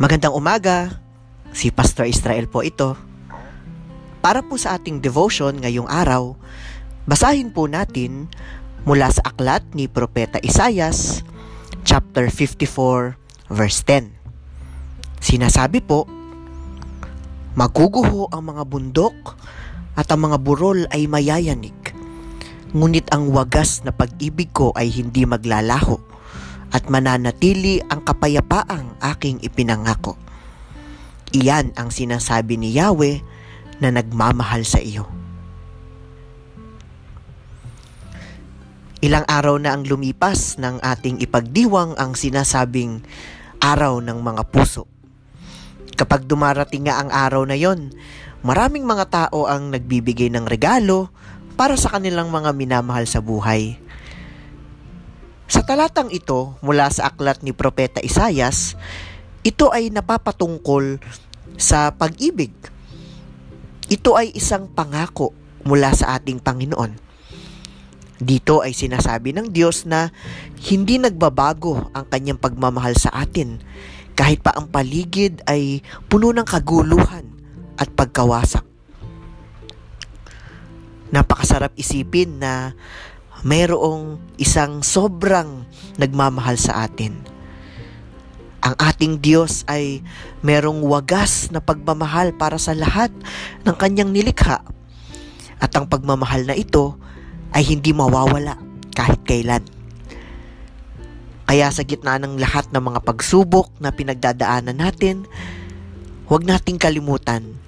Magandang umaga, si Pastor Israel po ito. Para po sa ating devotion ngayong araw, basahin po natin mula sa aklat ni Propeta Isayas, chapter 54, verse 10. Sinasabi po, Maguguho ang mga bundok at ang mga burol ay mayayanig. Ngunit ang wagas na pag-ibig ko ay hindi maglalaho at mananatili ang kapayapaang aking ipinangako. Iyan ang sinasabi ni Yahweh na nagmamahal sa iyo. Ilang araw na ang lumipas ng ating ipagdiwang ang sinasabing araw ng mga puso. Kapag dumarating nga ang araw na yon, maraming mga tao ang nagbibigay ng regalo para sa kanilang mga minamahal sa buhay. Talatang ito, mula sa aklat ni Propeta Isayas, ito ay napapatungkol sa pag-ibig. Ito ay isang pangako mula sa ating Panginoon. Dito ay sinasabi ng Diyos na hindi nagbabago ang kanyang pagmamahal sa atin kahit pa ang paligid ay puno ng kaguluhan at pagkawasak. Napakasarap isipin na mayroong isang sobrang nagmamahal sa atin. Ang ating Diyos ay merong wagas na pagmamahal para sa lahat ng kanyang nilikha. At ang pagmamahal na ito ay hindi mawawala kahit kailan. Kaya sa gitna ng lahat ng mga pagsubok na pinagdadaanan natin, huwag nating kalimutan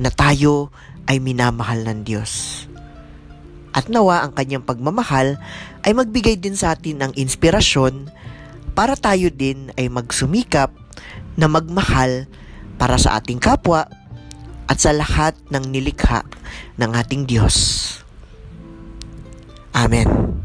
na tayo ay minamahal ng Diyos. At nawa ang kanyang pagmamahal ay magbigay din sa atin ng inspirasyon para tayo din ay magsumikap na magmahal para sa ating kapwa at sa lahat ng nilikha ng ating Diyos. Amen.